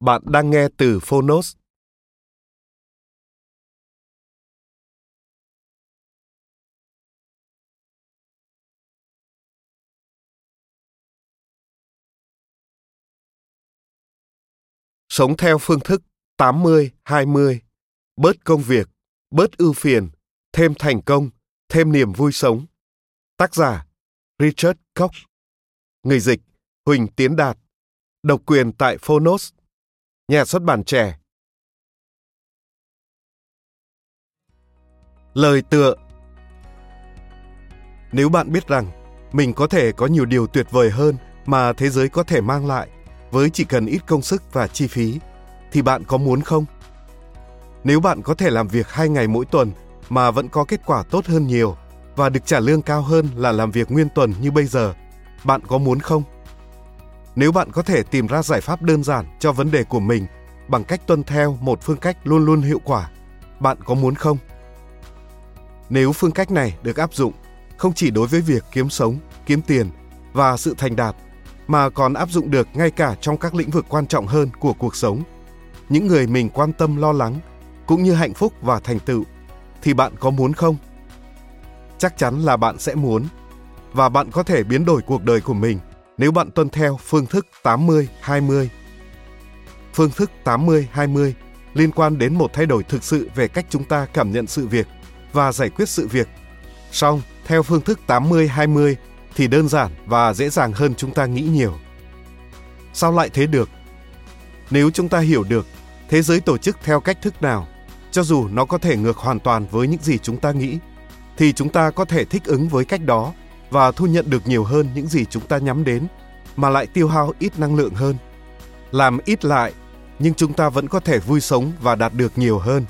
Bạn đang nghe từ Phonos. Sống theo phương thức 80-20, bớt công việc, bớt ưu phiền, thêm thành công, thêm niềm vui sống. Tác giả Richard Koch Người dịch Huỳnh Tiến Đạt Độc quyền tại Phonos Nhà xuất bản trẻ Lời tựa Nếu bạn biết rằng mình có thể có nhiều điều tuyệt vời hơn mà thế giới có thể mang lại với chỉ cần ít công sức và chi phí, thì bạn có muốn không? Nếu bạn có thể làm việc hai ngày mỗi tuần mà vẫn có kết quả tốt hơn nhiều và được trả lương cao hơn là làm việc nguyên tuần như bây giờ, bạn có muốn không? Nếu bạn có thể tìm ra giải pháp đơn giản cho vấn đề của mình bằng cách tuân theo một phương cách luôn luôn hiệu quả, bạn có muốn không? Nếu phương cách này được áp dụng không chỉ đối với việc kiếm sống, kiếm tiền và sự thành đạt mà còn áp dụng được ngay cả trong các lĩnh vực quan trọng hơn của cuộc sống, những người mình quan tâm lo lắng cũng như hạnh phúc và thành tựu thì bạn có muốn không? Chắc chắn là bạn sẽ muốn và bạn có thể biến đổi cuộc đời của mình nếu bạn tuân theo phương thức 80-20. Phương thức 80-20 liên quan đến một thay đổi thực sự về cách chúng ta cảm nhận sự việc và giải quyết sự việc. Song, theo phương thức 80-20 thì đơn giản và dễ dàng hơn chúng ta nghĩ nhiều. Sao lại thế được? Nếu chúng ta hiểu được thế giới tổ chức theo cách thức nào, cho dù nó có thể ngược hoàn toàn với những gì chúng ta nghĩ, thì chúng ta có thể thích ứng với cách đó và thu nhận được nhiều hơn những gì chúng ta nhắm đến mà lại tiêu hao ít năng lượng hơn. Làm ít lại, nhưng chúng ta vẫn có thể vui sống và đạt được nhiều hơn.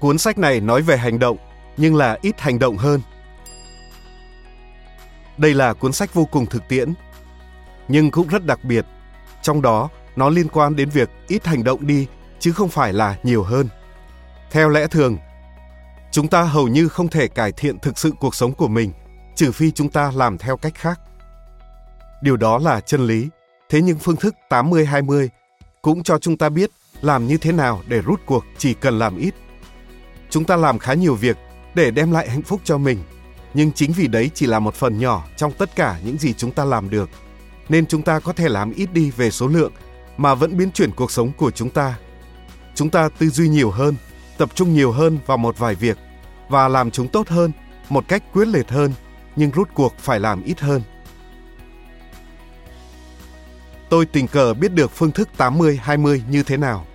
Cuốn sách này nói về hành động, nhưng là ít hành động hơn. Đây là cuốn sách vô cùng thực tiễn, nhưng cũng rất đặc biệt. Trong đó, nó liên quan đến việc ít hành động đi chứ không phải là nhiều hơn. Theo lẽ thường, chúng ta hầu như không thể cải thiện thực sự cuộc sống của mình trừ phi chúng ta làm theo cách khác. Điều đó là chân lý, thế nhưng phương thức 80-20 cũng cho chúng ta biết làm như thế nào để rút cuộc chỉ cần làm ít. Chúng ta làm khá nhiều việc để đem lại hạnh phúc cho mình, nhưng chính vì đấy chỉ là một phần nhỏ trong tất cả những gì chúng ta làm được, nên chúng ta có thể làm ít đi về số lượng mà vẫn biến chuyển cuộc sống của chúng ta. Chúng ta tư duy nhiều hơn, tập trung nhiều hơn vào một vài việc và làm chúng tốt hơn, một cách quyết liệt hơn, nhưng rút cuộc phải làm ít hơn. Tôi tình cờ biết được phương thức 80-20 như thế nào.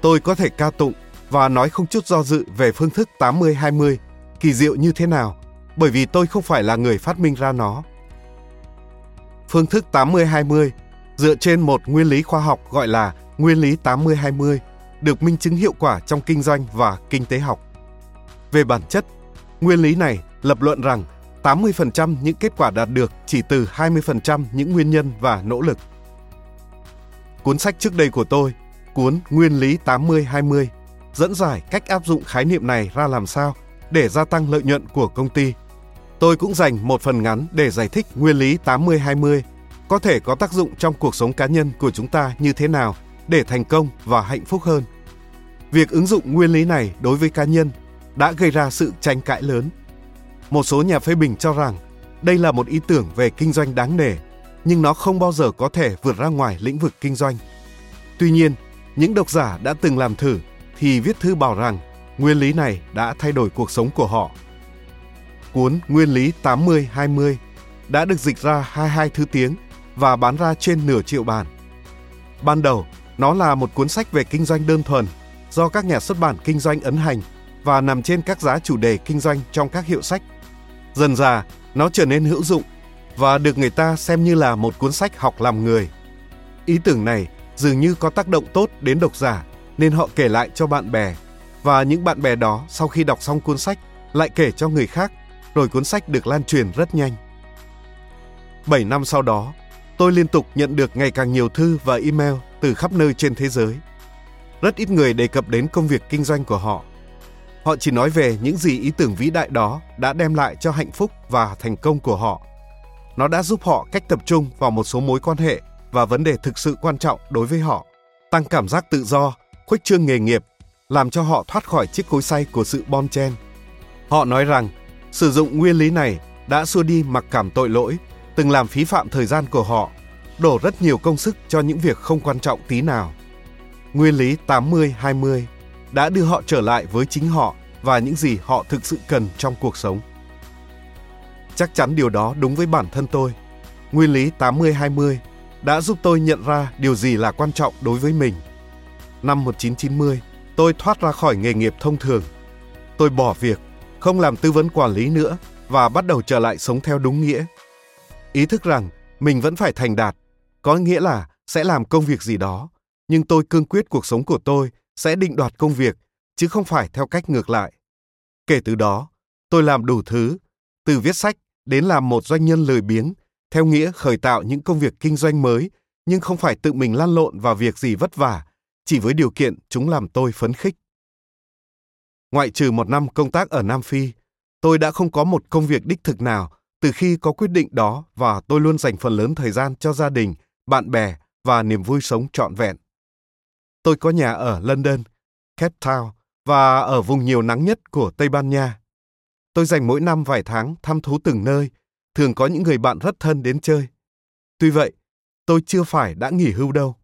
Tôi có thể ca tụng và nói không chút do dự về phương thức 80-20 kỳ diệu như thế nào bởi vì tôi không phải là người phát minh ra nó. Phương thức 80-20 dựa trên một nguyên lý khoa học gọi là nguyên lý 80-20 được minh chứng hiệu quả trong kinh doanh và kinh tế học. Về bản chất, nguyên lý này lập luận rằng 80% những kết quả đạt được chỉ từ 20% những nguyên nhân và nỗ lực. Cuốn sách trước đây của tôi, cuốn Nguyên lý 80-20, dẫn giải cách áp dụng khái niệm này ra làm sao để gia tăng lợi nhuận của công ty. Tôi cũng dành một phần ngắn để giải thích nguyên lý 80-20 có thể có tác dụng trong cuộc sống cá nhân của chúng ta như thế nào để thành công và hạnh phúc hơn. Việc ứng dụng nguyên lý này đối với cá nhân đã gây ra sự tranh cãi lớn. Một số nhà phê bình cho rằng đây là một ý tưởng về kinh doanh đáng nể, nhưng nó không bao giờ có thể vượt ra ngoài lĩnh vực kinh doanh. Tuy nhiên, những độc giả đã từng làm thử thì viết thư bảo rằng nguyên lý này đã thay đổi cuộc sống của họ. Cuốn Nguyên lý 80-20 đã được dịch ra 22 thứ tiếng và bán ra trên nửa triệu bản. Ban đầu, nó là một cuốn sách về kinh doanh đơn thuần do các nhà xuất bản kinh doanh ấn hành và nằm trên các giá chủ đề kinh doanh trong các hiệu sách. Dần dà, nó trở nên hữu dụng và được người ta xem như là một cuốn sách học làm người. Ý tưởng này dường như có tác động tốt đến độc giả nên họ kể lại cho bạn bè và những bạn bè đó sau khi đọc xong cuốn sách lại kể cho người khác rồi cuốn sách được lan truyền rất nhanh. 7 năm sau đó, tôi liên tục nhận được ngày càng nhiều thư và email từ khắp nơi trên thế giới. Rất ít người đề cập đến công việc kinh doanh của họ. Họ chỉ nói về những gì ý tưởng vĩ đại đó đã đem lại cho hạnh phúc và thành công của họ. Nó đã giúp họ cách tập trung vào một số mối quan hệ và vấn đề thực sự quan trọng đối với họ, tăng cảm giác tự do, khuếch trương nghề nghiệp, làm cho họ thoát khỏi chiếc cối xay của sự bon chen. Họ nói rằng sử dụng nguyên lý này đã xua đi mặc cảm tội lỗi, từng làm phí phạm thời gian của họ, đổ rất nhiều công sức cho những việc không quan trọng tí nào. Nguyên lý 80-20 đã đưa họ trở lại với chính họ và những gì họ thực sự cần trong cuộc sống. Chắc chắn điều đó đúng với bản thân tôi. Nguyên lý 80-20 đã giúp tôi nhận ra điều gì là quan trọng đối với mình. Năm 1990, tôi thoát ra khỏi nghề nghiệp thông thường. Tôi bỏ việc, không làm tư vấn quản lý nữa và bắt đầu trở lại sống theo đúng nghĩa. Ý thức rằng mình vẫn phải thành đạt, có nghĩa là sẽ làm công việc gì đó, nhưng tôi cương quyết cuộc sống của tôi sẽ định đoạt công việc, chứ không phải theo cách ngược lại. Kể từ đó, tôi làm đủ thứ, từ viết sách đến làm một doanh nhân lười biếng, theo nghĩa khởi tạo những công việc kinh doanh mới, nhưng không phải tự mình lăn lộn vào việc gì vất vả, chỉ với điều kiện chúng làm tôi phấn khích. Ngoại trừ một năm công tác ở Nam Phi, tôi đã không có một công việc đích thực nào từ khi có quyết định đó và tôi luôn dành phần lớn thời gian cho gia đình, bạn bè và niềm vui sống trọn vẹn. Tôi có nhà ở London, Cape Town và ở vùng nhiều nắng nhất của Tây Ban Nha. Tôi dành mỗi năm vài tháng thăm thú từng nơi, thường có những người bạn rất thân đến chơi. Tuy vậy, tôi chưa phải đã nghỉ hưu đâu.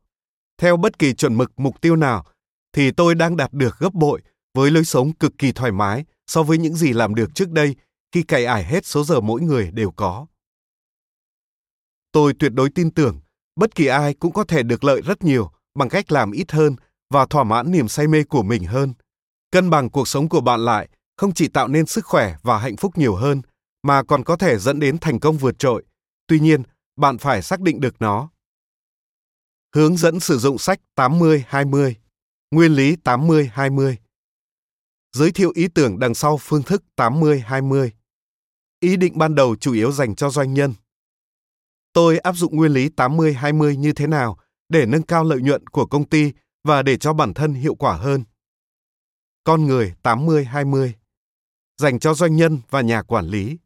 Theo bất kỳ chuẩn mực mục tiêu nào, thì tôi đang đạt được gấp bội với lối sống cực kỳ thoải mái so với những gì làm được trước đây khi cày ải hết số giờ mỗi người đều có. Tôi tuyệt đối tin tưởng bất kỳ ai cũng có thể được lợi rất nhiều bằng cách làm ít hơn và thỏa mãn niềm say mê của mình hơn. Cân bằng cuộc sống của bạn lại không chỉ tạo nên sức khỏe và hạnh phúc nhiều hơn mà còn có thể dẫn đến thành công vượt trội. Tuy nhiên, bạn phải xác định được nó. Hướng dẫn sử dụng sách 80-20 Nguyên lý 80-20 Giới thiệu ý tưởng đằng sau phương thức 80-20 Ý định ban đầu chủ yếu dành cho doanh nhân. Tôi áp dụng nguyên lý 80-20 như thế nào để nâng cao lợi nhuận của công ty và để cho bản thân hiệu quả hơn. Con người 80-20 dành cho doanh nhân và nhà quản lý.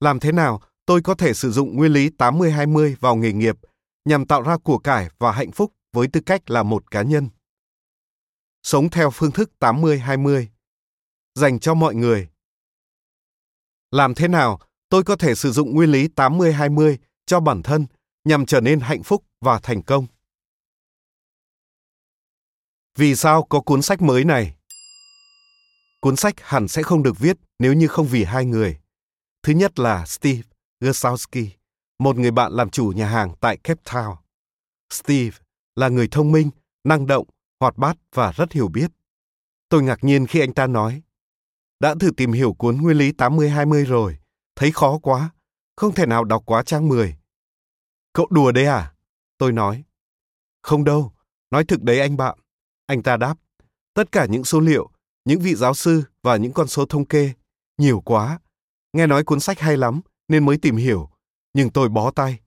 Làm thế nào tôi có thể sử dụng nguyên lý 80-20 vào nghề nghiệp nhằm tạo ra của cải và hạnh phúc với tư cách là một cá nhân? Sống theo phương thức 80-20 dành cho mọi người. Làm thế nào tôi có thể sử dụng nguyên lý 80-20 cho bản thân nhằm trở nên hạnh phúc và thành công? Vì sao có cuốn sách mới này? Cuốn sách hẳn sẽ không được viết nếu như không vì hai người. Thứ nhất là Steve Gersowski, một người bạn làm chủ nhà hàng tại Cape Town. Steve là người thông minh, năng động, hoạt bát và rất hiểu biết. Tôi ngạc nhiên khi anh ta nói, đã thử tìm hiểu cuốn Nguyên lý 80-20 rồi, thấy khó quá, không thể nào đọc quá trang 10. Cậu đùa đấy à? Tôi nói. Không đâu, nói thực đấy anh bạn. Anh ta đáp, tất cả những số liệu, những vị giáo sư và những con số thống kê, nhiều quá. Nghe nói cuốn sách hay lắm nên mới tìm hiểu, nhưng tôi bó tay.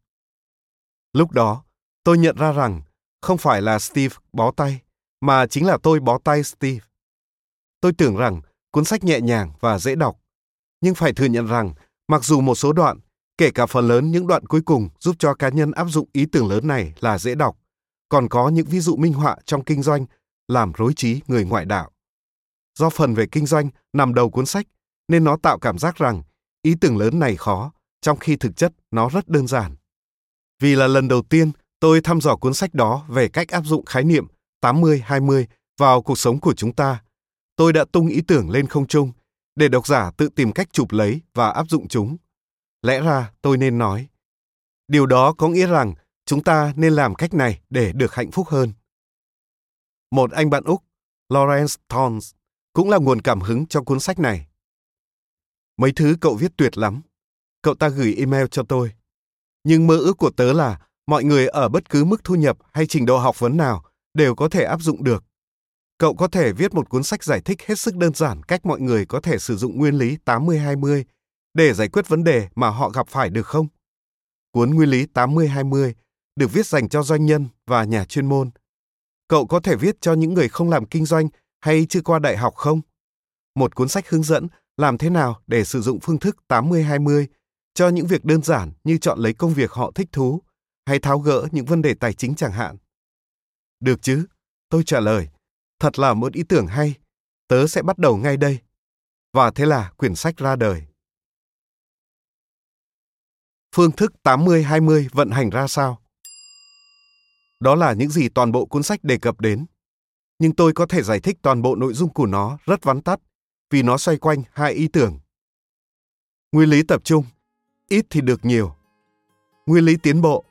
Lúc đó, tôi nhận ra rằng không phải là Steve bó tay, mà chính là tôi bó tay Steve. Tôi tưởng rằng cuốn sách nhẹ nhàng và dễ đọc, nhưng phải thừa nhận rằng mặc dù một số đoạn, kể cả phần lớn những đoạn cuối cùng giúp cho cá nhân áp dụng ý tưởng lớn này là dễ đọc, còn có những ví dụ minh họa trong kinh doanh làm rối trí người ngoại đạo. Do phần về kinh doanh nằm đầu cuốn sách, nên nó tạo cảm giác rằng ý tưởng lớn này khó, trong khi thực chất nó rất đơn giản. Vì là lần đầu tiên tôi thăm dò cuốn sách đó về cách áp dụng khái niệm 80-20 vào cuộc sống của chúng ta, tôi đã tung ý tưởng lên không trung để độc giả tự tìm cách chụp lấy và áp dụng chúng. Lẽ ra tôi nên nói, điều đó có nghĩa rằng chúng ta nên làm cách này để được hạnh phúc hơn. Một anh bạn Úc, Lawrence Tons, cũng là nguồn cảm hứng cho cuốn sách này. Mấy thứ cậu viết tuyệt lắm. Cậu ta gửi email cho tôi. Nhưng mơ ước của tớ là mọi người ở bất cứ mức thu nhập hay trình độ học vấn nào đều có thể áp dụng được. Cậu có thể viết một cuốn sách giải thích hết sức đơn giản cách mọi người có thể sử dụng nguyên lý 80-20 để giải quyết vấn đề mà họ gặp phải được không? Cuốn Nguyên lý 80-20 được viết dành cho doanh nhân và nhà chuyên môn. Cậu có thể viết cho những người không làm kinh doanh hay chưa qua đại học không? Một cuốn sách hướng dẫn làm thế nào để sử dụng phương thức 80-20 cho những việc đơn giản như chọn lấy công việc họ thích thú hay tháo gỡ những vấn đề tài chính chẳng hạn. Được chứ? Tôi trả lời. Thật là một ý tưởng hay. Tớ sẽ bắt đầu ngay đây. Và thế là quyển sách ra đời. Phương thức 80-20 vận hành ra sao? Đó là những gì toàn bộ cuốn sách đề cập đến. Nhưng tôi có thể giải thích toàn bộ nội dung của nó rất vắn tắt vì nó xoay quanh hai ý tưởng. Nguyên lý tập trung, ít thì được nhiều. Nguyên lý tiến bộ,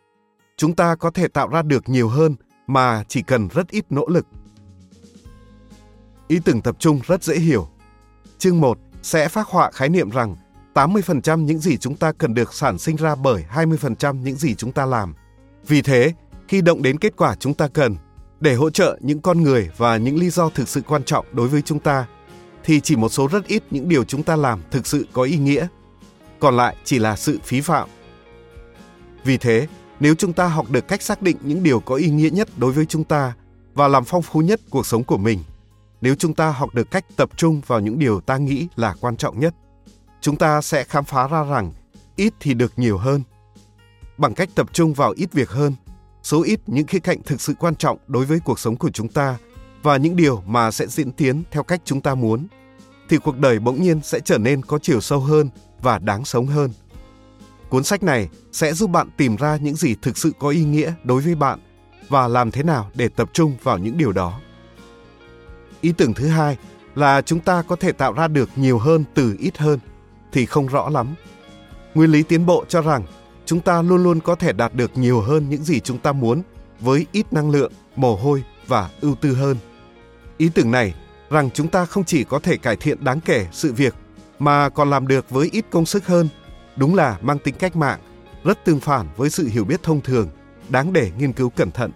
chúng ta có thể tạo ra được nhiều hơn mà chỉ cần rất ít nỗ lực. Ý tưởng tập trung rất dễ hiểu. Chương 1 sẽ phát họa khái niệm rằng 80% những gì chúng ta cần được sản sinh ra bởi 20% những gì chúng ta làm. Vì thế, khi động đến kết quả chúng ta cần. Để hỗ trợ những con người và những lý do thực sự quan trọng đối với chúng ta, thì chỉ một số rất ít những điều chúng ta làm thực sự có ý nghĩa. Còn lại chỉ là sự phí phạm. Vì thế, nếu chúng ta học được cách xác định những điều có ý nghĩa nhất đối với chúng ta và làm phong phú nhất cuộc sống của mình, nếu chúng ta học được cách tập trung vào những điều ta nghĩ là quan trọng nhất, chúng ta sẽ khám phá ra rằng ít thì được nhiều hơn. Bằng cách tập trung vào ít việc hơn số ít những khía cạnh thực sự quan trọng đối với cuộc sống của chúng ta và những điều mà sẽ diễn tiến theo cách chúng ta muốn, thì cuộc đời bỗng nhiên sẽ trở nên có chiều sâu hơn và đáng sống hơn. Cuốn sách này sẽ giúp bạn tìm ra những gì thực sự có ý nghĩa đối với bạn và làm thế nào để tập trung vào những điều đó. Ý tưởng thứ hai là chúng ta có thể tạo ra được nhiều hơn từ ít hơn thì không rõ lắm. Nguyên lý tiến bộ cho rằng chúng ta luôn luôn có thể đạt được nhiều hơn những gì chúng ta muốn với ít năng lượng, mồ hôi và ưu tư hơn. Ý tưởng này rằng chúng ta không chỉ có thể cải thiện đáng kể sự việc mà còn làm được với ít công sức hơn, đúng là mang tính cách mạng, rất tương phản với sự hiểu biết thông thường, đáng để nghiên cứu cẩn thận.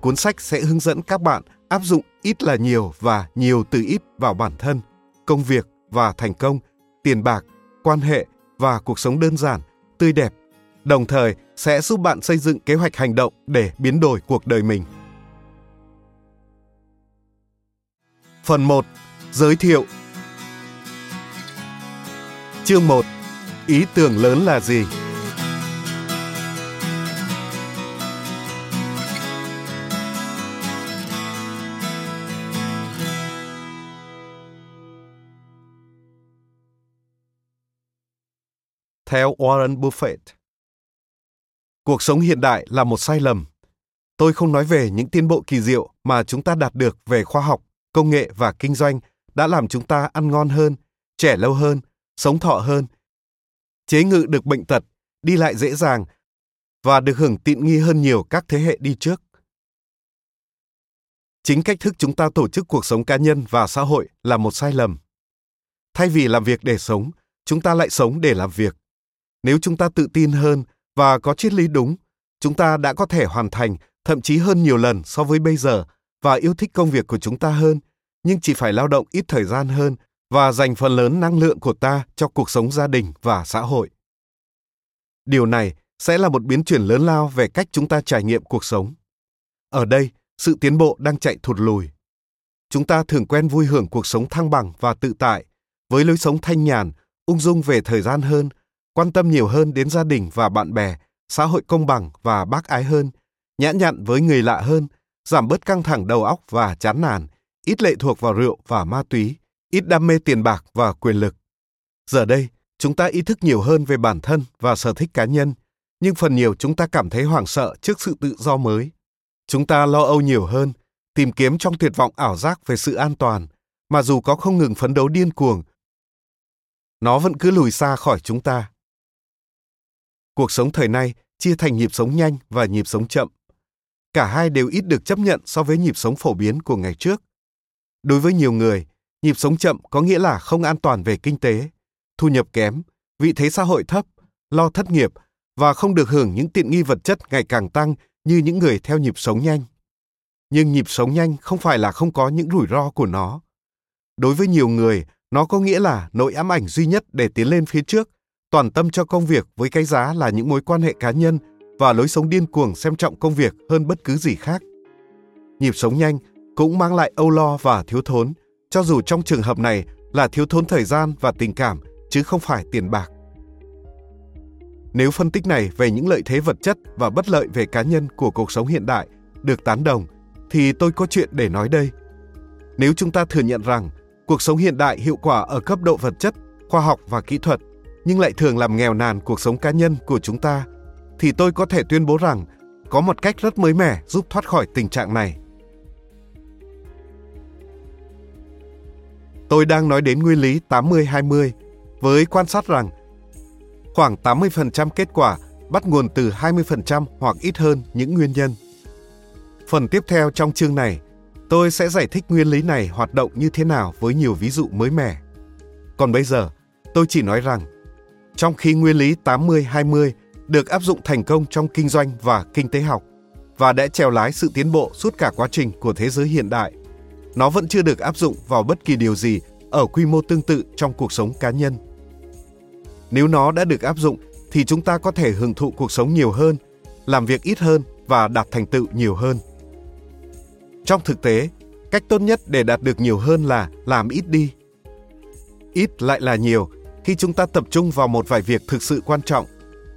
Cuốn sách sẽ hướng dẫn các bạn áp dụng ít là nhiều và nhiều từ ít vào bản thân, công việc và thành công, tiền bạc, quan hệ và cuộc sống đơn giản, tươi đẹp, đồng thời sẽ giúp bạn xây dựng kế hoạch hành động để biến đổi cuộc đời mình Phần 1. Giới thiệu Chương 1. Ý tưởng lớn là gì? Theo Warren Buffett Cuộc sống hiện đại là một sai lầm. Tôi không nói về những tiến bộ kỳ diệu mà chúng ta đạt được về khoa học công nghệ và kinh doanh đã làm chúng ta ăn ngon hơn, trẻ lâu hơn, sống thọ hơn, chế ngự được bệnh tật, đi lại dễ dàng và được hưởng tiện nghi hơn nhiều các thế hệ đi trước. Chính cách thức chúng ta tổ chức cuộc sống cá nhân và xã hội là một sai lầm. Thay vì làm việc để sống, chúng ta lại sống để làm việc. Nếu chúng ta tự tin hơn và có triết lý đúng, chúng ta đã có thể hoàn thành thậm chí hơn nhiều lần so với bây giờ và yêu thích công việc của chúng ta hơn, nhưng chỉ phải lao động ít thời gian hơn và dành phần lớn năng lượng của ta cho cuộc sống gia đình và xã hội. Điều này sẽ là một biến chuyển lớn lao về cách chúng ta trải nghiệm cuộc sống. Ở đây, sự tiến bộ đang chạy thụt lùi. Chúng ta thường quen vui hưởng cuộc sống thăng bằng và tự tại, với lối sống thanh nhàn, ung dung về thời gian hơn, quan tâm nhiều hơn đến gia đình và bạn bè, xã hội công bằng và bác ái hơn, nhã nhặn với người lạ hơn, giảm bớt căng thẳng đầu óc và chán nản, ít lệ thuộc vào rượu và ma túy, ít đam mê tiền bạc và quyền lực. Giờ đây, chúng ta ý thức nhiều hơn về bản thân và sở thích cá nhân, nhưng phần nhiều chúng ta cảm thấy hoảng sợ trước sự tự do mới. Chúng ta lo âu nhiều hơn, tìm kiếm trong tuyệt vọng ảo giác về sự an toàn, mà dù có không ngừng phấn đấu điên cuồng, nó vẫn cứ lùi xa khỏi chúng ta. Cuộc sống thời nay chia thành nhịp sống nhanh và nhịp sống chậm. Cả hai đều ít được chấp nhận so với nhịp sống phổ biến của ngày trước. Đối với nhiều người, nhịp sống chậm có nghĩa là không an toàn về kinh tế, thu nhập kém, vị thế xã hội thấp, lo thất nghiệp và không được hưởng những tiện nghi vật chất ngày càng tăng như những người theo nhịp sống nhanh. Nhưng nhịp sống nhanh không phải là không có những rủi ro của nó. Đối với nhiều người, nó có nghĩa là nỗi ám ảnh duy nhất để tiến lên phía trước, toàn tâm cho công việc với cái giá là những mối quan hệ cá nhân và lối sống điên cuồng xem trọng công việc hơn bất cứ gì khác. Nhịp sống nhanh cũng mang lại âu lo và thiếu thốn, cho dù trong trường hợp này là thiếu thốn thời gian và tình cảm chứ không phải tiền bạc. Nếu phân tích này về những lợi thế vật chất và bất lợi về cá nhân của cuộc sống hiện đại được tán đồng thì tôi có chuyện để nói đây. Nếu chúng ta thừa nhận rằng cuộc sống hiện đại hiệu quả ở cấp độ vật chất, khoa học và kỹ thuật nhưng lại thường làm nghèo nàn cuộc sống cá nhân của chúng ta thì tôi có thể tuyên bố rằng có một cách rất mới mẻ giúp thoát khỏi tình trạng này. Tôi đang nói đến nguyên lý 80-20 với quan sát rằng khoảng 80% kết quả bắt nguồn từ 20% hoặc ít hơn những nguyên nhân. Phần tiếp theo trong chương này, tôi sẽ giải thích nguyên lý này hoạt động như thế nào với nhiều ví dụ mới mẻ. Còn bây giờ, tôi chỉ nói rằng, trong khi nguyên lý 80-20 được áp dụng thành công trong kinh doanh và kinh tế học và đã trèo lái sự tiến bộ suốt cả quá trình của thế giới hiện đại, nó vẫn chưa được áp dụng vào bất kỳ điều gì ở quy mô tương tự trong cuộc sống cá nhân. Nếu nó đã được áp dụng thì chúng ta có thể hưởng thụ cuộc sống nhiều hơn, làm việc ít hơn và đạt thành tựu nhiều hơn. Trong thực tế, cách tốt nhất để đạt được nhiều hơn là làm ít đi. Ít lại là nhiều khi chúng ta tập trung vào một vài việc thực sự quan trọng,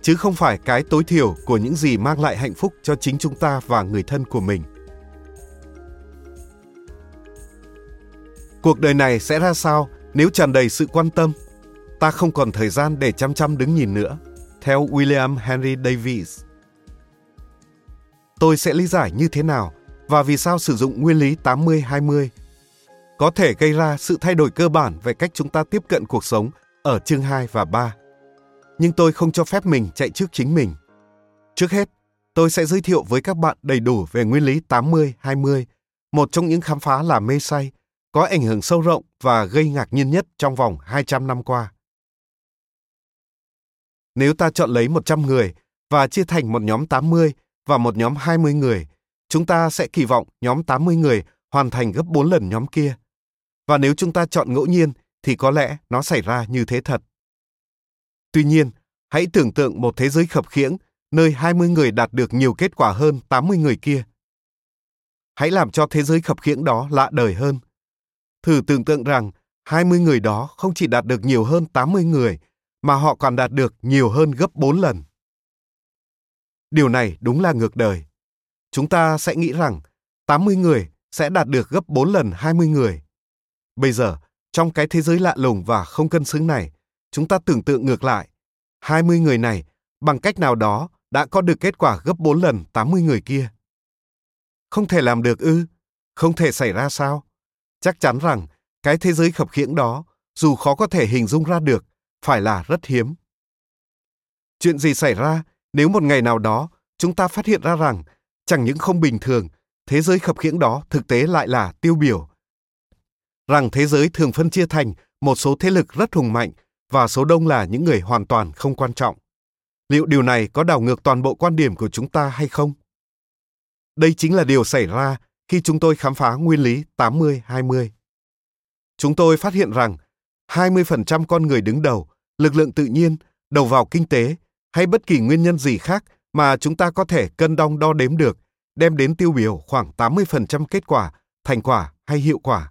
chứ không phải cái tối thiểu của những gì mang lại hạnh phúc cho chính chúng ta và người thân của mình. Cuộc đời này sẽ ra sao nếu tràn đầy sự quan tâm? Ta không còn thời gian để chăm chăm đứng nhìn nữa. Theo William Henry Davies. Tôi sẽ lý giải như thế nào và vì sao sử dụng nguyên lý 80-20 có thể gây ra sự thay đổi cơ bản về cách chúng ta tiếp cận cuộc sống ở chương 2 và 3. Nhưng tôi không cho phép mình chạy trước chính mình. Trước hết, tôi sẽ giới thiệu với các bạn đầy đủ về nguyên lý 80-20, một trong những khám phá là mê say có ảnh hưởng sâu rộng và gây ngạc nhiên nhất trong vòng 200 năm qua. Nếu ta chọn lấy 100 người và chia thành một nhóm 80 và một nhóm 20 người, chúng ta sẽ kỳ vọng nhóm 80 người hoàn thành gấp 4 lần nhóm kia. Và nếu chúng ta chọn ngẫu nhiên thì có lẽ nó xảy ra như thế thật. Tuy nhiên, hãy tưởng tượng một thế giới khập khiễng nơi 20 người đạt được nhiều kết quả hơn 80 người kia. Hãy làm cho thế giới khập khiễng đó lạ đời hơn – Thử tưởng tượng rằng 20 người đó không chỉ đạt được nhiều hơn 80 người, mà họ còn đạt được nhiều hơn gấp 4 lần. Điều này đúng là ngược đời. Chúng ta sẽ nghĩ rằng 80 người sẽ đạt được gấp 4 lần 20 người. Bây giờ, trong cái thế giới lạ lùng và không cân xứng này, chúng ta tưởng tượng ngược lại. 20 người này bằng cách nào đó đã có được kết quả gấp 4 lần 80 người kia. Không thể làm được ư? Không thể xảy ra sao? chắc chắn rằng cái thế giới khập khiễng đó dù khó có thể hình dung ra được phải là rất hiếm chuyện gì xảy ra nếu một ngày nào đó chúng ta phát hiện ra rằng chẳng những không bình thường thế giới khập khiễng đó thực tế lại là tiêu biểu rằng thế giới thường phân chia thành một số thế lực rất hùng mạnh và số đông là những người hoàn toàn không quan trọng liệu điều này có đảo ngược toàn bộ quan điểm của chúng ta hay không đây chính là điều xảy ra khi chúng tôi khám phá nguyên lý 80-20. Chúng tôi phát hiện rằng 20% con người đứng đầu, lực lượng tự nhiên, đầu vào kinh tế hay bất kỳ nguyên nhân gì khác mà chúng ta có thể cân đong đo đếm được đem đến tiêu biểu khoảng 80% kết quả, thành quả hay hiệu quả.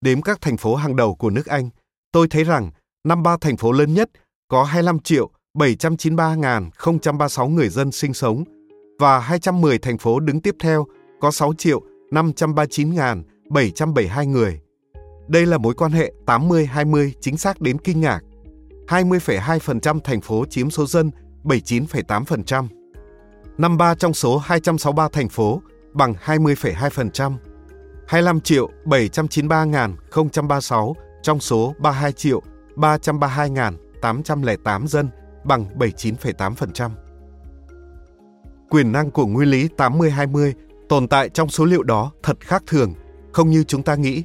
Đếm các thành phố hàng đầu của nước Anh, tôi thấy rằng năm ba thành phố lớn nhất có 25 triệu 793.036 người dân sinh sống và 210 thành phố đứng tiếp theo có 6 triệu 539.772 người. Đây là mối quan hệ 80-20 chính xác đến kinh ngạc. 20,2% thành phố chiếm số dân 79,8%. 53 trong số 263 thành phố bằng 20,2%. 25 triệu 793.036 trong số 32 triệu 332.808 dân bằng 79,8%. Quyền năng của nguyên lý 80-20 tồn tại trong số liệu đó thật khác thường, không như chúng ta nghĩ.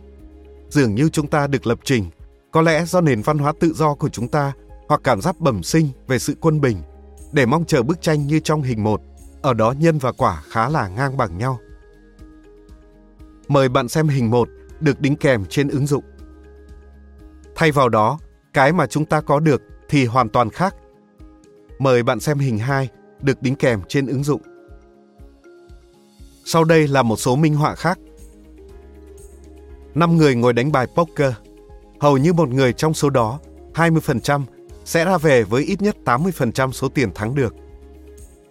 Dường như chúng ta được lập trình, có lẽ do nền văn hóa tự do của chúng ta hoặc cảm giác bẩm sinh về sự quân bình, để mong chờ bức tranh như trong hình 1, ở đó nhân và quả khá là ngang bằng nhau. Mời bạn xem hình 1 được đính kèm trên ứng dụng. Thay vào đó, cái mà chúng ta có được thì hoàn toàn khác. Mời bạn xem hình 2 được đính kèm trên ứng dụng. Sau đây là một số minh họa khác. 5 người ngồi đánh bài poker. Hầu như một người trong số đó, 20%, sẽ ra về với ít nhất 80% số tiền thắng được.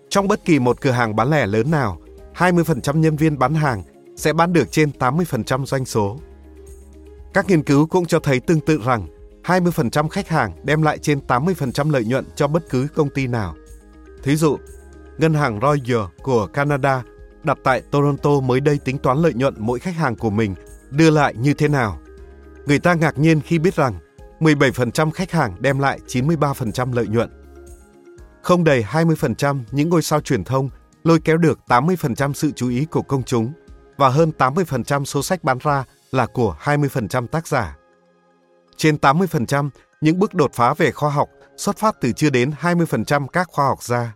Trong bất kỳ một cửa hàng bán lẻ lớn nào, 20% nhân viên bán hàng sẽ bán được trên 80% doanh số. Các nghiên cứu cũng cho thấy tương tự rằng 20% khách hàng đem lại trên 80% lợi nhuận cho bất cứ công ty nào. Thí dụ, ngân hàng Royal của Canada đặt tại Toronto mới đây tính toán lợi nhuận mỗi khách hàng của mình đưa lại như thế nào. Người ta ngạc nhiên khi biết rằng 17% khách hàng đem lại 93% lợi nhuận. Không đầy 20% những ngôi sao truyền thông lôi kéo được 80% sự chú ý của công chúng và hơn 80% số sách bán ra là của 20% tác giả. Trên 80%, những bước đột phá về khoa học xuất phát từ chưa đến 20% các khoa học gia.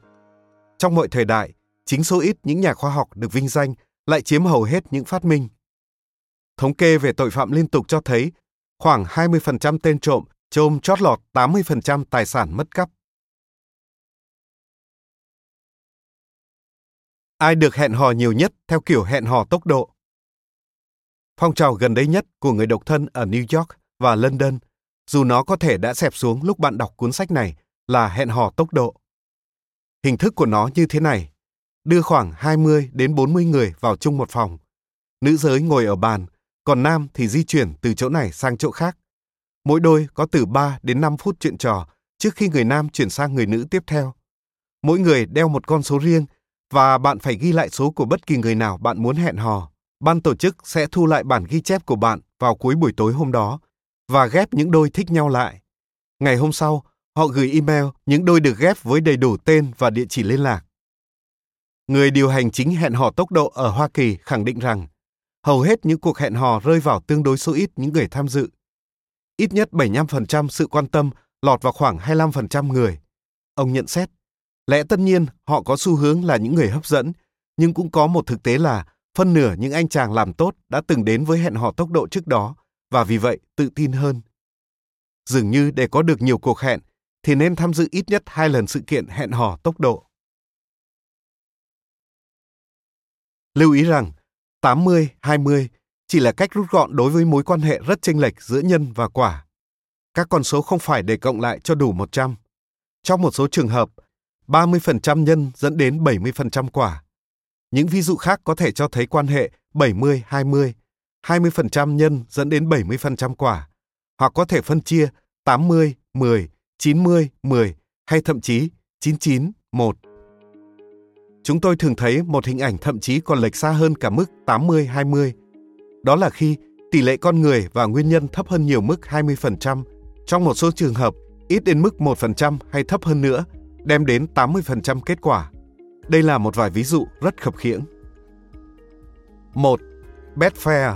Trong mọi thời đại, chính số ít những nhà khoa học được vinh danh lại chiếm hầu hết những phát minh. Thống kê về tội phạm liên tục cho thấy khoảng 20% tên trộm trộm chót lọt 80% tài sản mất cắp. Ai được hẹn hò nhiều nhất theo kiểu hẹn hò tốc độ? Phong trào gần đây nhất của người độc thân ở New York và London, dù nó có thể đã xẹp xuống lúc bạn đọc cuốn sách này, là hẹn hò tốc độ. Hình thức của nó như thế này, đưa khoảng 20 đến 40 người vào chung một phòng. Nữ giới ngồi ở bàn, còn nam thì di chuyển từ chỗ này sang chỗ khác. Mỗi đôi có từ 3 đến 5 phút chuyện trò trước khi người nam chuyển sang người nữ tiếp theo. Mỗi người đeo một con số riêng và bạn phải ghi lại số của bất kỳ người nào bạn muốn hẹn hò. Ban tổ chức sẽ thu lại bản ghi chép của bạn vào cuối buổi tối hôm đó và ghép những đôi thích nhau lại. Ngày hôm sau, họ gửi email những đôi được ghép với đầy đủ tên và địa chỉ liên lạc. Người điều hành chính hẹn hò tốc độ ở Hoa Kỳ khẳng định rằng hầu hết những cuộc hẹn hò rơi vào tương đối số ít những người tham dự. Ít nhất 75% sự quan tâm lọt vào khoảng 25% người. Ông nhận xét, lẽ tất nhiên họ có xu hướng là những người hấp dẫn, nhưng cũng có một thực tế là phân nửa những anh chàng làm tốt đã từng đến với hẹn hò tốc độ trước đó và vì vậy tự tin hơn. Dường như để có được nhiều cuộc hẹn thì nên tham dự ít nhất hai lần sự kiện hẹn hò tốc độ. Lưu ý rằng 80-20 chỉ là cách rút gọn đối với mối quan hệ rất chênh lệch giữa nhân và quả. Các con số không phải để cộng lại cho đủ 100. Trong một số trường hợp, 30% nhân dẫn đến 70% quả. Những ví dụ khác có thể cho thấy quan hệ 70-20, 20% nhân dẫn đến 70% quả, hoặc có thể phân chia 80, 10, 90, 10 hay thậm chí 99, 1. Chúng tôi thường thấy một hình ảnh thậm chí còn lệch xa hơn cả mức 80-20. Đó là khi tỷ lệ con người và nguyên nhân thấp hơn nhiều mức 20%, trong một số trường hợp ít đến mức 1% hay thấp hơn nữa, đem đến 80% kết quả. Đây là một vài ví dụ rất khập khiễng. 1. Betfair,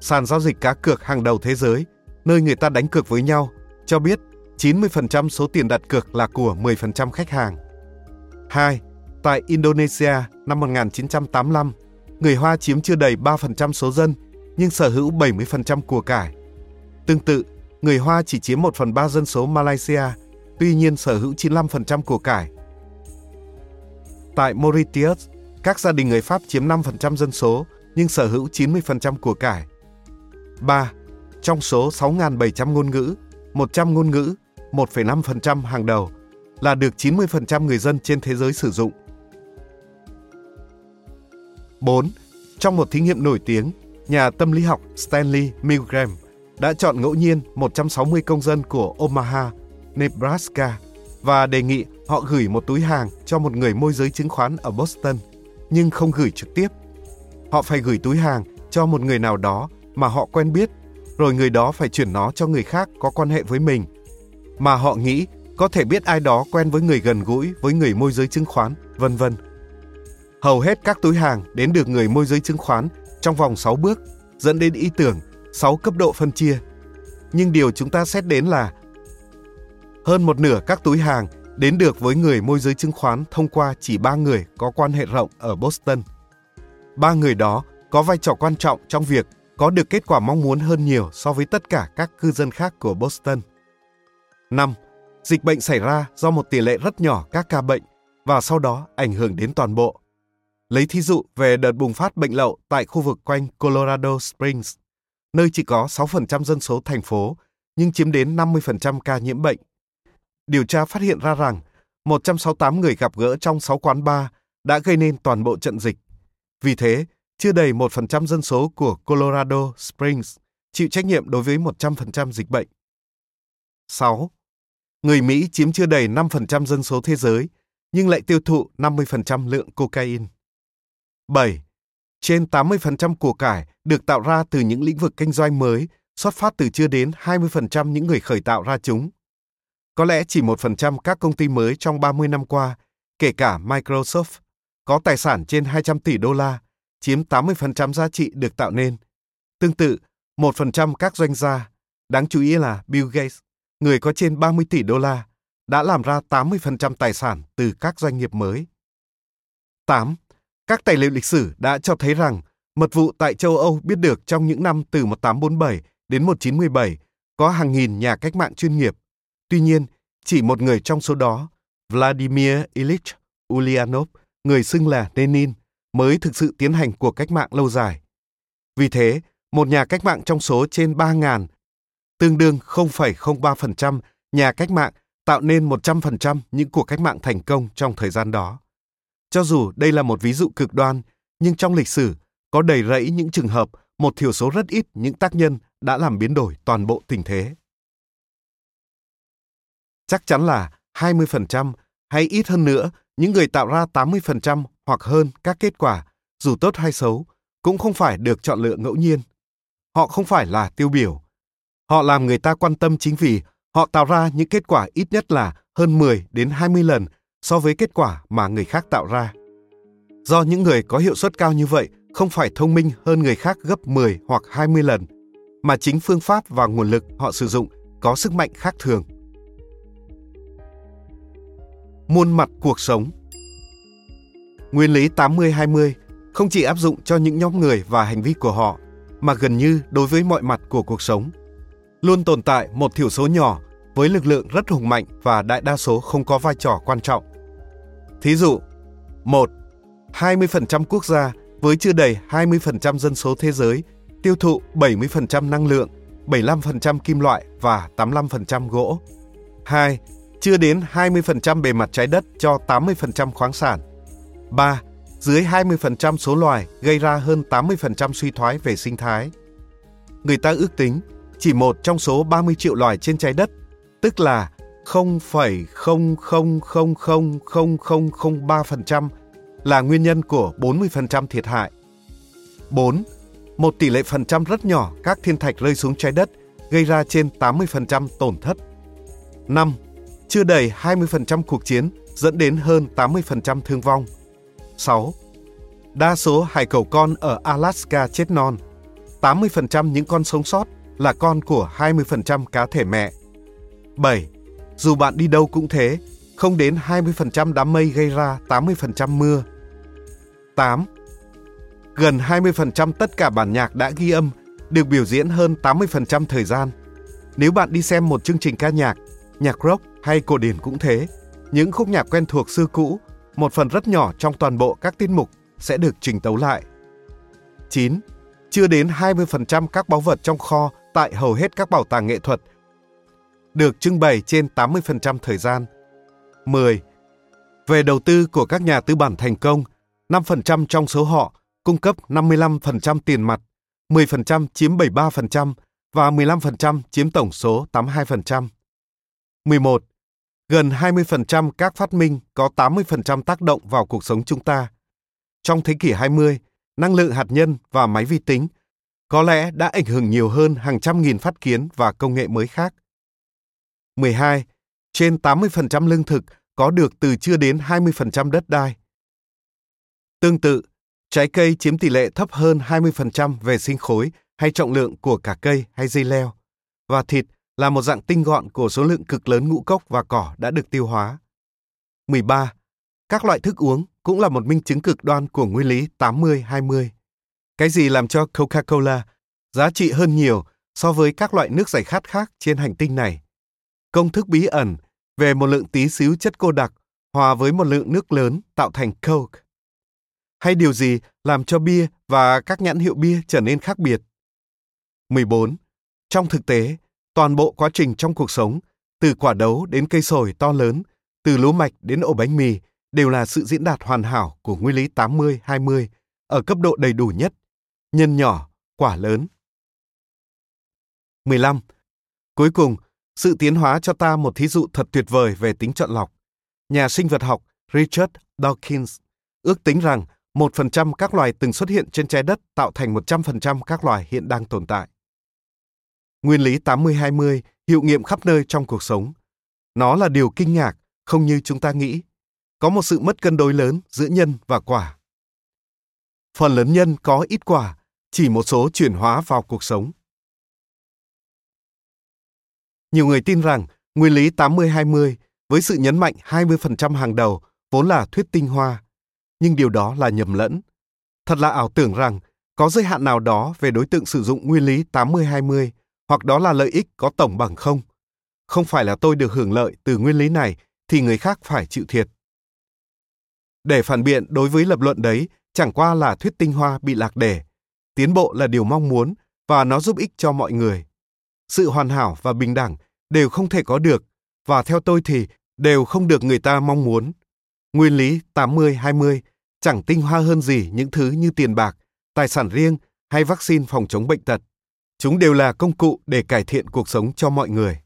sàn giao dịch cá cược hàng đầu thế giới, nơi người ta đánh cược với nhau, cho biết 90% số tiền đặt cược là của 10% khách hàng. 2. Tại Indonesia năm 1985, người Hoa chiếm chưa đầy 3% số dân, nhưng sở hữu 70% của cải. Tương tự, người Hoa chỉ chiếm 1 phần 3 dân số Malaysia, tuy nhiên sở hữu 95% của cải. Tại Mauritius, các gia đình người Pháp chiếm 5% dân số, nhưng sở hữu 90% của cải. 3. Trong số 6.700 ngôn ngữ, 100 ngôn ngữ, 1,5% hàng đầu là được 90% người dân trên thế giới sử dụng. 4. Trong một thí nghiệm nổi tiếng, nhà tâm lý học Stanley Milgram đã chọn ngẫu nhiên 160 công dân của Omaha, Nebraska và đề nghị họ gửi một túi hàng cho một người môi giới chứng khoán ở Boston, nhưng không gửi trực tiếp. Họ phải gửi túi hàng cho một người nào đó mà họ quen biết, rồi người đó phải chuyển nó cho người khác có quan hệ với mình, mà họ nghĩ có thể biết ai đó quen với người gần gũi với người môi giới chứng khoán, vân vân. Hầu hết các túi hàng đến được người môi giới chứng khoán trong vòng 6 bước, dẫn đến ý tưởng 6 cấp độ phân chia. Nhưng điều chúng ta xét đến là hơn một nửa các túi hàng đến được với người môi giới chứng khoán thông qua chỉ ba người có quan hệ rộng ở Boston. Ba người đó có vai trò quan trọng trong việc có được kết quả mong muốn hơn nhiều so với tất cả các cư dân khác của Boston. 5. Dịch bệnh xảy ra do một tỷ lệ rất nhỏ các ca bệnh và sau đó ảnh hưởng đến toàn bộ. Lấy thí dụ về đợt bùng phát bệnh lậu tại khu vực quanh Colorado Springs, nơi chỉ có 6% dân số thành phố nhưng chiếm đến 50% ca nhiễm bệnh. Điều tra phát hiện ra rằng 168 người gặp gỡ trong 6 quán bar đã gây nên toàn bộ trận dịch. Vì thế, chưa đầy 1% dân số của Colorado Springs chịu trách nhiệm đối với 100% dịch bệnh. 6. Người Mỹ chiếm chưa đầy 5% dân số thế giới, nhưng lại tiêu thụ 50% lượng cocaine. 7. Trên 80% của cải được tạo ra từ những lĩnh vực kinh doanh mới, xuất phát từ chưa đến 20% những người khởi tạo ra chúng. Có lẽ chỉ 1% các công ty mới trong 30 năm qua, kể cả Microsoft, có tài sản trên 200 tỷ đô la, chiếm 80% giá trị được tạo nên. Tương tự, 1% các doanh gia, đáng chú ý là Bill Gates, người có trên 30 tỷ đô la, đã làm ra 80% tài sản từ các doanh nghiệp mới. 8. Các tài liệu lịch sử đã cho thấy rằng mật vụ tại châu Âu biết được trong những năm từ 1847 đến 1917 có hàng nghìn nhà cách mạng chuyên nghiệp. Tuy nhiên, chỉ một người trong số đó, Vladimir Ilyich Ulyanov, người xưng là Lenin, mới thực sự tiến hành cuộc cách mạng lâu dài. Vì thế, một nhà cách mạng trong số trên 3.000, tương đương 0,03% nhà cách mạng tạo nên 100% những cuộc cách mạng thành công trong thời gian đó. Cho dù đây là một ví dụ cực đoan, nhưng trong lịch sử có đầy rẫy những trường hợp một thiểu số rất ít những tác nhân đã làm biến đổi toàn bộ tình thế. Chắc chắn là 20% hay ít hơn nữa, những người tạo ra 80% hoặc hơn các kết quả, dù tốt hay xấu, cũng không phải được chọn lựa ngẫu nhiên. Họ không phải là tiêu biểu. Họ làm người ta quan tâm chính vì họ tạo ra những kết quả ít nhất là hơn 10 đến 20 lần so với kết quả mà người khác tạo ra. Do những người có hiệu suất cao như vậy không phải thông minh hơn người khác gấp 10 hoặc 20 lần, mà chính phương pháp và nguồn lực họ sử dụng có sức mạnh khác thường. Muôn mặt cuộc sống Nguyên lý 80-20 không chỉ áp dụng cho những nhóm người và hành vi của họ, mà gần như đối với mọi mặt của cuộc sống. Luôn tồn tại một thiểu số nhỏ với lực lượng rất hùng mạnh và đại đa số không có vai trò quan trọng. Thí dụ, 1. 20% quốc gia với chưa đầy 20% dân số thế giới tiêu thụ 70% năng lượng, 75% kim loại và 85% gỗ. 2. Chưa đến 20% bề mặt trái đất cho 80% khoáng sản. 3. Dưới 20% số loài gây ra hơn 80% suy thoái về sinh thái. Người ta ước tính chỉ một trong số 30 triệu loài trên trái đất, tức là 0,00000003% là nguyên nhân của 40% thiệt hại. 4. Một tỷ lệ phần trăm rất nhỏ các thiên thạch rơi xuống trái đất gây ra trên 80% tổn thất. 5. Chưa đầy 20% cuộc chiến dẫn đến hơn 80% thương vong. 6. Đa số hải cẩu con ở Alaska chết non. 80% những con sống sót là con của 20% cá thể mẹ. 7. Dù bạn đi đâu cũng thế, không đến 20% đám mây gây ra 80% mưa. 8. Gần 20% tất cả bản nhạc đã ghi âm được biểu diễn hơn 80% thời gian. Nếu bạn đi xem một chương trình ca nhạc, nhạc rock hay cổ điển cũng thế, những khúc nhạc quen thuộc xưa cũ, một phần rất nhỏ trong toàn bộ các tiết mục sẽ được trình tấu lại. 9. Chưa đến 20% các báu vật trong kho tại hầu hết các bảo tàng nghệ thuật được trưng bày trên 80% thời gian. 10. Về đầu tư của các nhà tư bản thành công, 5% trong số họ cung cấp 55% tiền mặt, 10% chiếm 73% và 15% chiếm tổng số 82%. 11. Gần 20% các phát minh có 80% tác động vào cuộc sống chúng ta. Trong thế kỷ 20, năng lượng hạt nhân và máy vi tính có lẽ đã ảnh hưởng nhiều hơn hàng trăm nghìn phát kiến và công nghệ mới khác. 12. Trên 80% lương thực có được từ chưa đến 20% đất đai. Tương tự, trái cây chiếm tỷ lệ thấp hơn 20% về sinh khối hay trọng lượng của cả cây hay dây leo, và thịt là một dạng tinh gọn của số lượng cực lớn ngũ cốc và cỏ đã được tiêu hóa. 13. Các loại thức uống cũng là một minh chứng cực đoan của nguyên lý 80-20. Cái gì làm cho Coca-Cola giá trị hơn nhiều so với các loại nước giải khát khác trên hành tinh này? Công thức bí ẩn về một lượng tí xíu chất cô đặc hòa với một lượng nước lớn tạo thành Coke. Hay điều gì làm cho bia và các nhãn hiệu bia trở nên khác biệt? 14. Trong thực tế, toàn bộ quá trình trong cuộc sống, từ quả đấu đến cây sồi to lớn, từ lúa mạch đến ổ bánh mì, đều là sự diễn đạt hoàn hảo của nguyên lý 80-20 ở cấp độ đầy đủ nhất, nhân nhỏ, quả lớn. 15. Cuối cùng, sự tiến hóa cho ta một thí dụ thật tuyệt vời về tính chọn lọc. Nhà sinh vật học Richard Dawkins ước tính rằng 1% các loài từng xuất hiện trên trái đất tạo thành 100% các loài hiện đang tồn tại. Nguyên lý 80-20 hiệu nghiệm khắp nơi trong cuộc sống. Nó là điều kinh ngạc, không như chúng ta nghĩ. Có một sự mất cân đối lớn giữa nhân và quả. Phần lớn nhân có ít quả, chỉ một số chuyển hóa vào cuộc sống. Nhiều người tin rằng nguyên lý 80-20 với sự nhấn mạnh 20% hàng đầu vốn là thuyết tinh hoa, nhưng điều đó là nhầm lẫn. Thật là ảo tưởng rằng có giới hạn nào đó về đối tượng sử dụng nguyên lý 80-20 hoặc đó là lợi ích có tổng bằng không. Không phải là tôi được hưởng lợi từ nguyên lý này thì người khác phải chịu thiệt. Để phản biện đối với lập luận đấy chẳng qua là thuyết tinh hoa bị lạc đề. Tiến bộ là điều mong muốn và nó giúp ích cho mọi người. Sự hoàn hảo và bình đẳng đều không thể có được và theo tôi thì đều không được người ta mong muốn. Nguyên lý 80-20 chẳng tinh hoa hơn gì những thứ như tiền bạc, tài sản riêng hay vaccine phòng chống bệnh tật. Chúng đều là công cụ để cải thiện cuộc sống cho mọi người.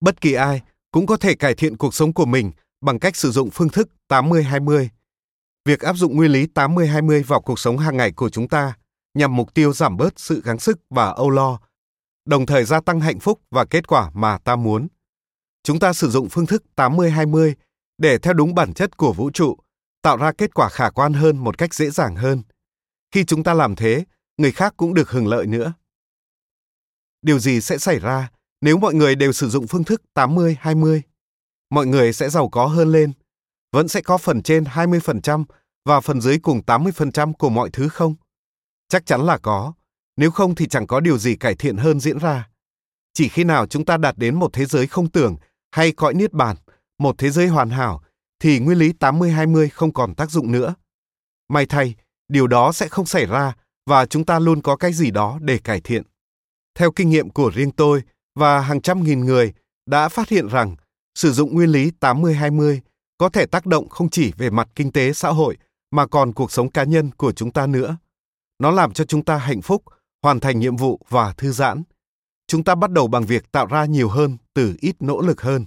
Bất kỳ ai cũng có thể cải thiện cuộc sống của mình bằng cách sử dụng phương thức 80-20. Việc áp dụng nguyên lý 80-20 vào cuộc sống hàng ngày của chúng ta nhằm mục tiêu giảm bớt sự gắng sức và âu lo, đồng thời gia tăng hạnh phúc và kết quả mà ta muốn. Chúng ta sử dụng phương thức 80-20 để theo đúng bản chất của vũ trụ, tạo ra kết quả khả quan hơn một cách dễ dàng hơn. Khi chúng ta làm thế, người khác cũng được hưởng lợi nữa. Điều gì sẽ xảy ra nếu mọi người đều sử dụng phương thức 80-20? Mọi người sẽ giàu có hơn lên. Vẫn sẽ có phần trên 20% và phần dưới cùng 80% của mọi thứ không? Chắc chắn là có, nếu không thì chẳng có điều gì cải thiện hơn diễn ra. Chỉ khi nào chúng ta đạt đến một thế giới không tưởng hay cõi niết bàn, một thế giới hoàn hảo, thì nguyên lý 80-20 không còn tác dụng nữa. May thay, điều đó sẽ không xảy ra và chúng ta luôn có cái gì đó để cải thiện. Theo kinh nghiệm của riêng tôi và hàng trăm nghìn người đã phát hiện rằng sử dụng nguyên lý 80-20 có thể tác động không chỉ về mặt kinh tế xã hội mà còn cuộc sống cá nhân của chúng ta nữa. Nó làm cho chúng ta hạnh phúc, hoàn thành nhiệm vụ và thư giãn. Chúng ta bắt đầu bằng việc tạo ra nhiều hơn từ ít nỗ lực hơn.